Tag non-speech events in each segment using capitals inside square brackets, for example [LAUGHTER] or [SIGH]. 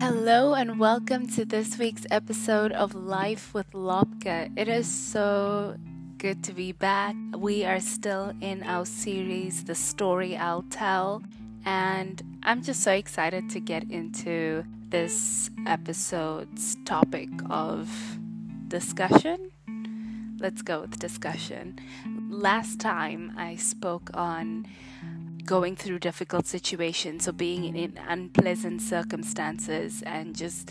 Hello and welcome to this week's episode of Life with Lopka. It is so good to be back. We are still in our series, The Story I'll Tell, and I'm just so excited to get into this episode's topic of discussion. Let's go with discussion. Last time I spoke on going through difficult situations or being in unpleasant circumstances and just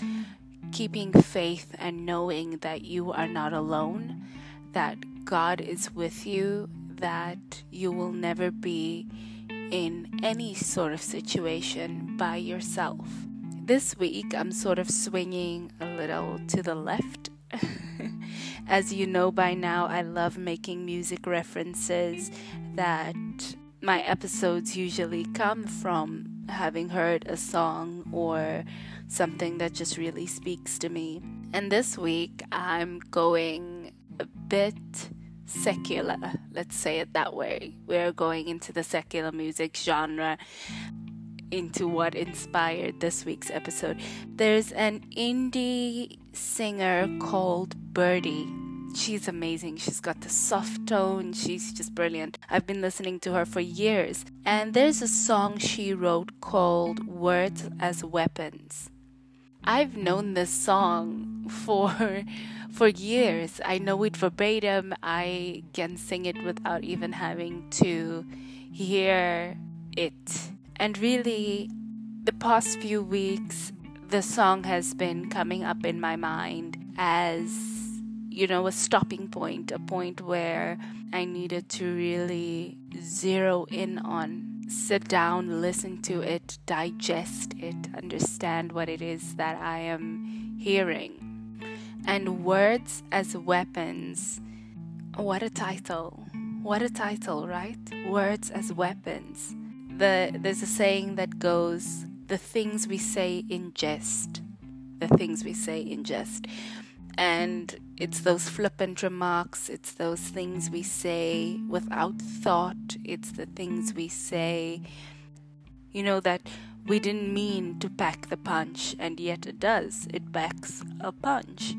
keeping faith and knowing that you are not alone, that God is with you, that you will never be in any sort of situation by yourself. This week, I'm sort of swinging a little to the left. [LAUGHS] As you know by now, I love making music references that my episodes usually come from having heard a song or something that just really speaks to me. And this week I'm going a bit secular, let's say it that way. We're going into the secular music genre, into what inspired this week's episode. There's an indie singer called Birdy she's amazing. She's got the soft tone. She's just brilliant. I've been listening to her for years. And there's a song she wrote called Words as Weapons. I've known this song [LAUGHS] for for years. I know it verbatim. I can sing it without even having to hear it. And really the past few weeks the song has been coming up in my mind as you know, a stopping point, a point where I needed to really zero in on, sit down, listen to it, digest it, understand what it is that I am hearing. And words as weapons. What a title. What a title, right? Words as weapons. The, there's a saying that goes, the things we say in jest. The things we say in jest. And it's those flippant remarks, it's those things we say without thought, it's the things we say, you know, that we didn't mean to pack the punch, and yet it does. It packs a punch.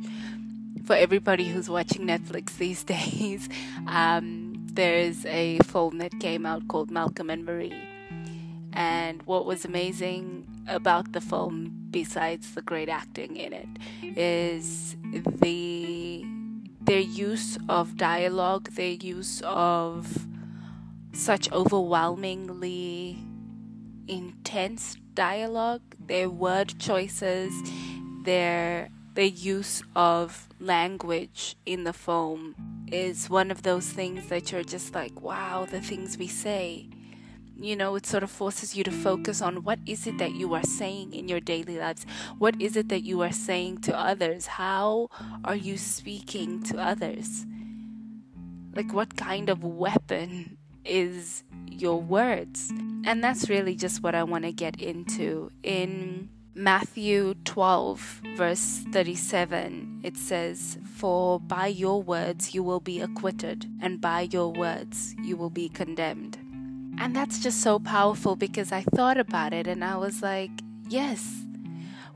For everybody who's watching Netflix [LAUGHS] these days, um, there's a film that came out called Malcolm and Marie. And what was amazing about the film, besides the great acting in it, is the their use of dialogue, their use of such overwhelmingly intense dialogue, their word choices, their their use of language in the film is one of those things that you're just like, wow, the things we say you know, it sort of forces you to focus on what is it that you are saying in your daily lives? What is it that you are saying to others? How are you speaking to others? Like, what kind of weapon is your words? And that's really just what I want to get into. In Matthew 12, verse 37, it says, For by your words you will be acquitted, and by your words you will be condemned. And that's just so powerful because I thought about it and I was like, yes,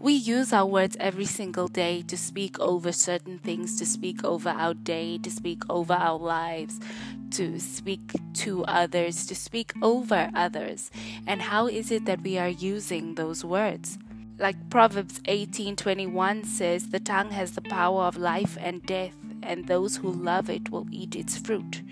we use our words every single day to speak over certain things, to speak over our day, to speak over our lives, to speak to others, to speak over others. And how is it that we are using those words? Like Proverbs 18:21 says, "The tongue has the power of life and death, and those who love it will eat its fruit."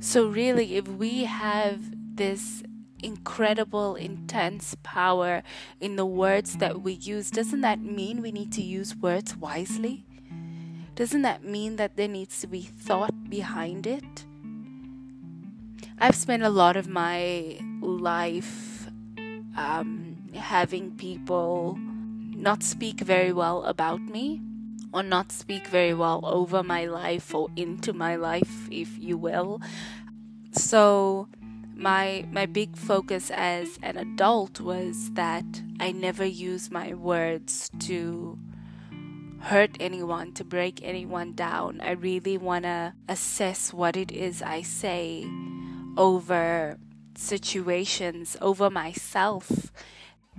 So, really, if we have this incredible, intense power in the words that we use, doesn't that mean we need to use words wisely? Doesn't that mean that there needs to be thought behind it? I've spent a lot of my life um, having people not speak very well about me or not speak very well over my life or into my life, if you will. So, my my big focus as an adult was that I never use my words to hurt anyone, to break anyone down. I really want to assess what it is I say over situations, over myself,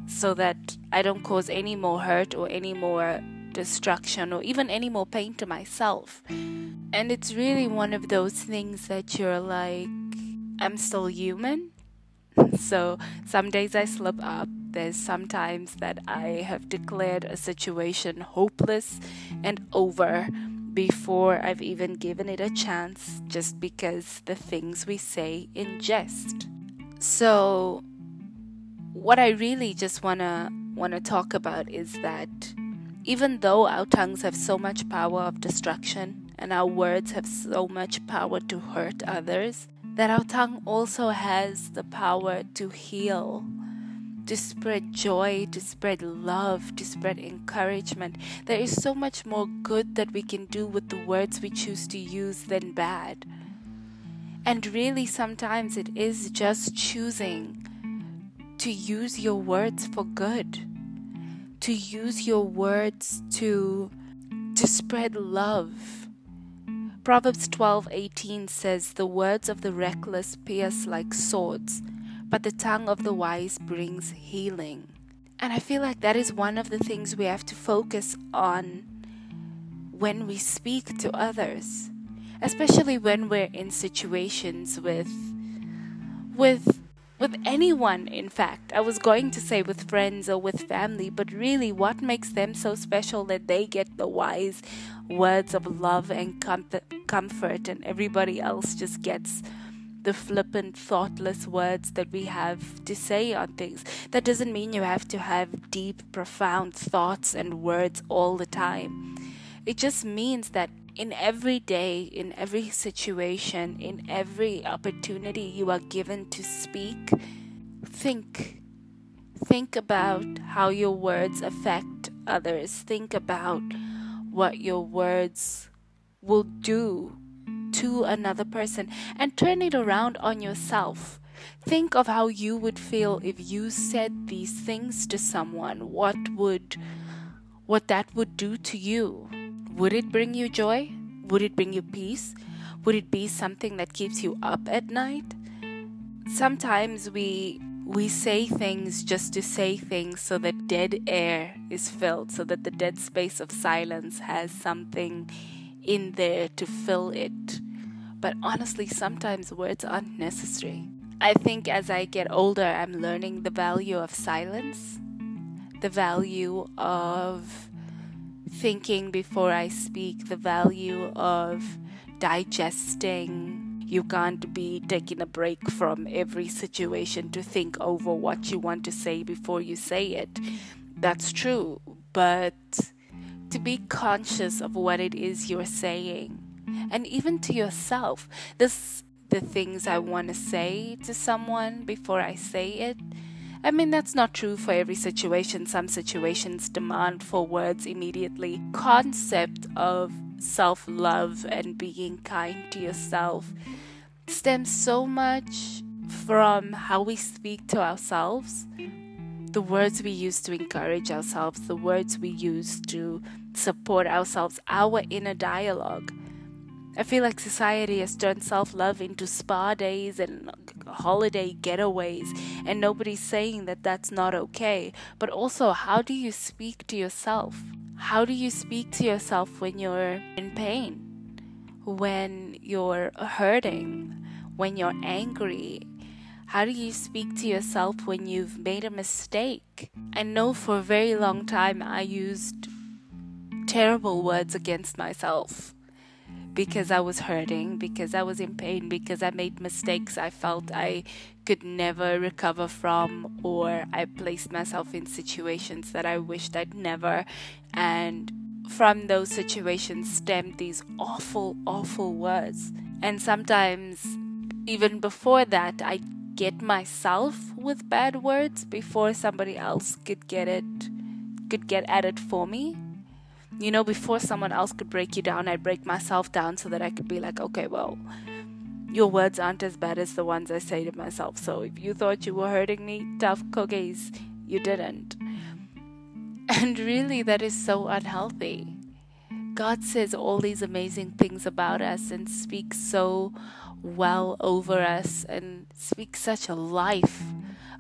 so that I don't cause any more hurt or any more destruction or even any more pain to myself. And it's really one of those things that you're like, I'm still human. [LAUGHS] So some days I slip up. There's sometimes that I have declared a situation hopeless and over before I've even given it a chance just because the things we say in jest. So what I really just want to want to talk about is that even though our tongues have so much power of destruction and our words have so much power to hurt others, that our tongue also has the power to heal, to spread joy, to spread love, to spread encouragement. There is so much more good that we can do with the words we choose to use than bad. And really, sometimes it is just choosing to use your words for good, to use your words to, to spread love Proverbs 12:18 says, "The words of the reckless pierce like swords, but the tongue of the wise brings healing." And I feel like that is one of the things we have to focus on when we speak to others, especially when we're in situations with with with anyone, in fact. I was going to say with friends or with family, but really, what makes them so special that they get the wise words of love and comfort, and everybody else just gets the flippant, thoughtless words that we have to say on things. That doesn't mean you have to have deep, profound thoughts and words all the time. It just means that in every day, in every situation, in every opportunity you are given to speak, think. Think about how your words affect others. Think about what your words will do to another person and turn it around on yourself. Think of how you would feel if you said these things to someone. What would what that would do to you? Would it bring you joy? Would it bring you peace? Would it be something that keeps you up at night? Sometimes we we say things just to say things so that dead air is filled, so that the dead space of silence has something in there to fill it. But honestly, sometimes words aren't necessary. I think as I get older, I'm learning the value of silence, the value of thinking before I speak, the value of digesting. You can't be taking a break from every situation to think over what you want to say before you say it. That's true, but to be conscious of what it is you're saying and even to yourself. This the things I want to say to someone before I say it I mean, that's not true for every situation. Some situations demand for words immediately. Concept of self love and being kind to yourself stems so much from how we speak to ourselves, the words we use to encourage ourselves, the words we use to support ourselves, our inner dialogue. I feel like society has turned self love into spa days and holiday getaways, and nobody's saying that that's not okay. But also, how do you speak to yourself? How do you speak to yourself when you're in pain? When you're hurting? When you're angry? How do you speak to yourself when you've made a mistake? I know for a very long time I used terrible words against myself because I was hurting, because I was in pain, because I made mistakes I felt I could never recover from, or I placed myself in situations that I wished I'd never. And from those situations stemmed these awful, awful words. And sometimes, even before that, I get myself with bad words before somebody else could get it, could get at it for me. You know, before someone else could break you down, I'd break myself down so that I could be like, okay, well, your words aren't as bad as the ones I say to myself. So if you thought you were hurting me, tough cookies, you didn't. And really, that is so unhealthy. God says all these amazing things about us and speaks so well over us and speaks such a life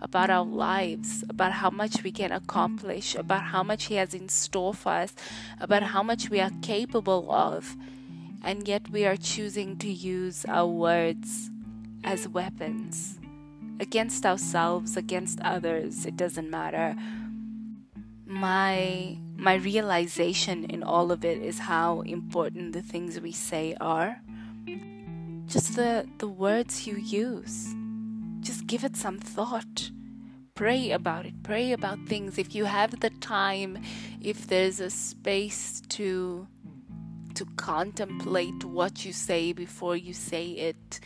about our lives, about how much we can accomplish, about how much He has in store for us, about how much we are capable of. And yet we are choosing to use our words as weapons against ourselves, against others. It doesn't matter. My my realization in all of it is how important the things we say are. Just the the words you use. Just give it some thought. Pray about it. Pray about things. If you have the time, if there's a space to to contemplate what you say before you say it,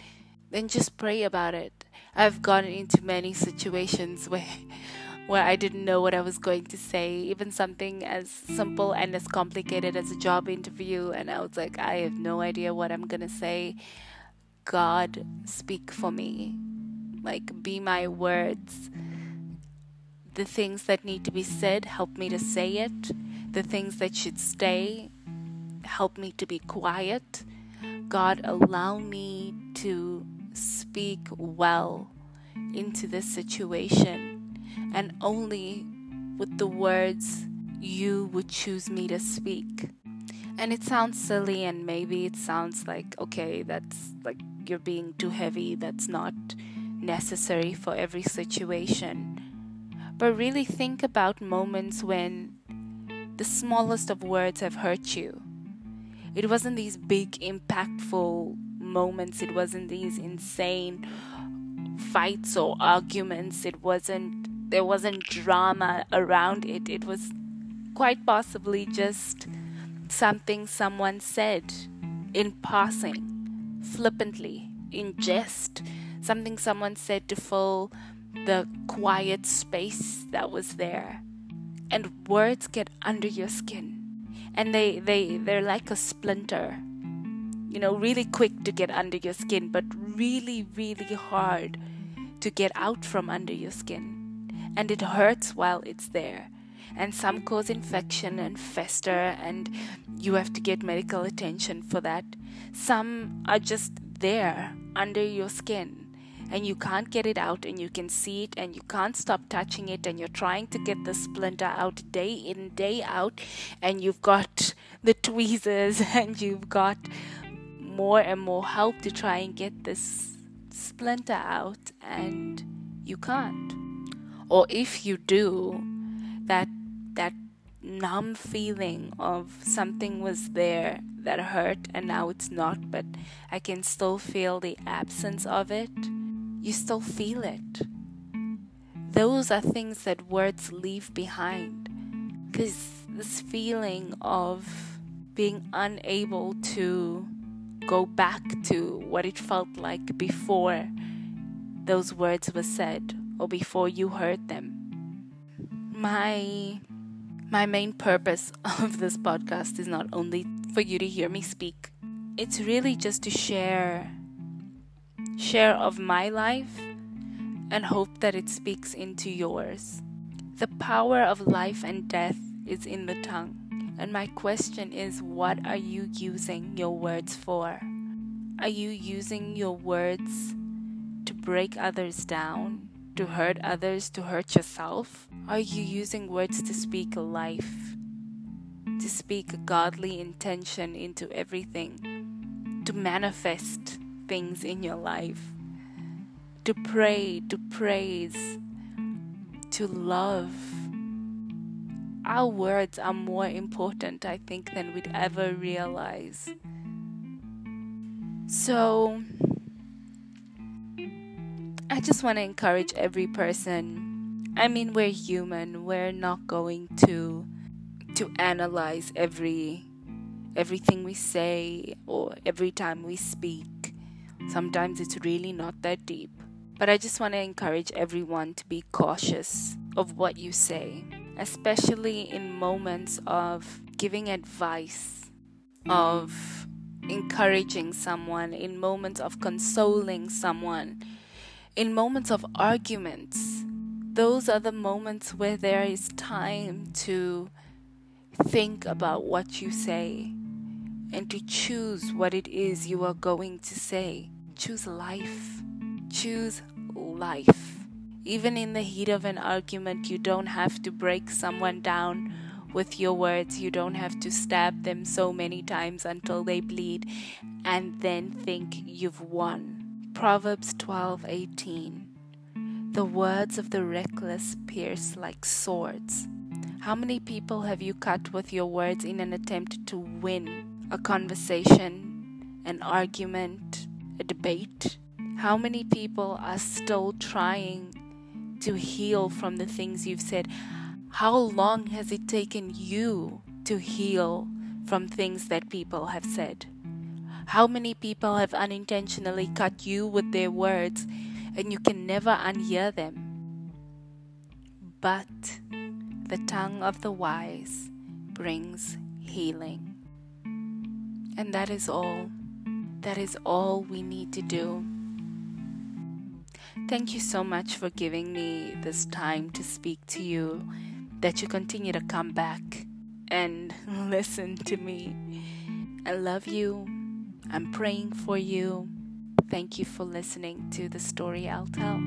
then just pray about it. I've gotten into many situations [LAUGHS] where where I didn't know what I was going to say, even something as simple and as complicated as a job interview. And I was like, I have no idea what I'm going to say. God, speak for me. Like, be my words. The things that need to be said, help me to say it. The things that should stay, help me to be quiet. God, allow me to speak well into this situation and only with the words you would choose me to speak. And it sounds silly, and maybe it sounds like, okay, that's like you're being too heavy, that's not necessary for every situation. But really think about moments when the smallest of words have hurt you. It wasn't these big, impactful moments, it wasn't these insane fights or arguments, it wasn't there wasn't drama around it. It was quite possibly just something someone said in passing, flippantly, in jest, something someone said to fill the quiet space that was there. And words get under your skin. And they, they, they're like a splinter. You know, really quick to get under your skin, but really, really hard to get out from under your skin and it hurts while it's there. And some cause infection and fester, and you have to get medical attention for that. Some are just there under your skin, and you can't get it out, and you can see it, and you can't stop touching it, and you're trying to get the splinter out day in, day out, and you've got the tweezers, [LAUGHS] and you've got more and more help to try and get this splinter out, and you can't. Or if you do that that numb feeling of something was there that hurt and now it's not but i can still feel the absence of it you still feel it those are things that words leave behind because this feeling of being unable to go back to what it felt like before those words were said or before you heard them. My my main purpose [LAUGHS] of this podcast is not only for you to hear me speak. It's really just to share share of my life and hope that it speaks into yours. The power of life and death is in the tongue. And my question is what are you using your words for? Are you using your words to break others down? to hurt others, to hurt yourself? Are you using words to speak life, to speak a godly intention into everything, to manifest things in your life, to pray, to praise, to love? Our words are more important, I think, than we'd ever realize. So, I just want to encourage every person. I mean, we're human. We're not going to to analyze every everything we say or every time we speak. Sometimes it's really not that deep. But I just want to encourage everyone to be cautious of what you say, especially in moments of giving advice, of encouraging someone, in moments of consoling someone in moments of arguments, those are the moments where there is time to think about what you say and to choose what it is you are going to say. Choose life. Choose life. Even in the heat of an argument, you don't have to break someone down with your words. You don't have to stab them so many times until they bleed and then think you've won. Proverbs 12:18 The words of the reckless pierce like swords. How many people have you cut with your words in an attempt to win a conversation, an argument, a debate? How many people are still trying to heal from the things you've said? How long has it taken you to heal from things that people have said? How many people have unintentionally cut you with their words and you can never unhear them? But the tongue of the wise brings healing. And that is all. That is all we need to do. Thank you so much for giving me this time to speak to you, that you continue to come back and [LAUGHS] listen to me. I love you. I'm praying for you. Thank you for listening to the story I'll tell.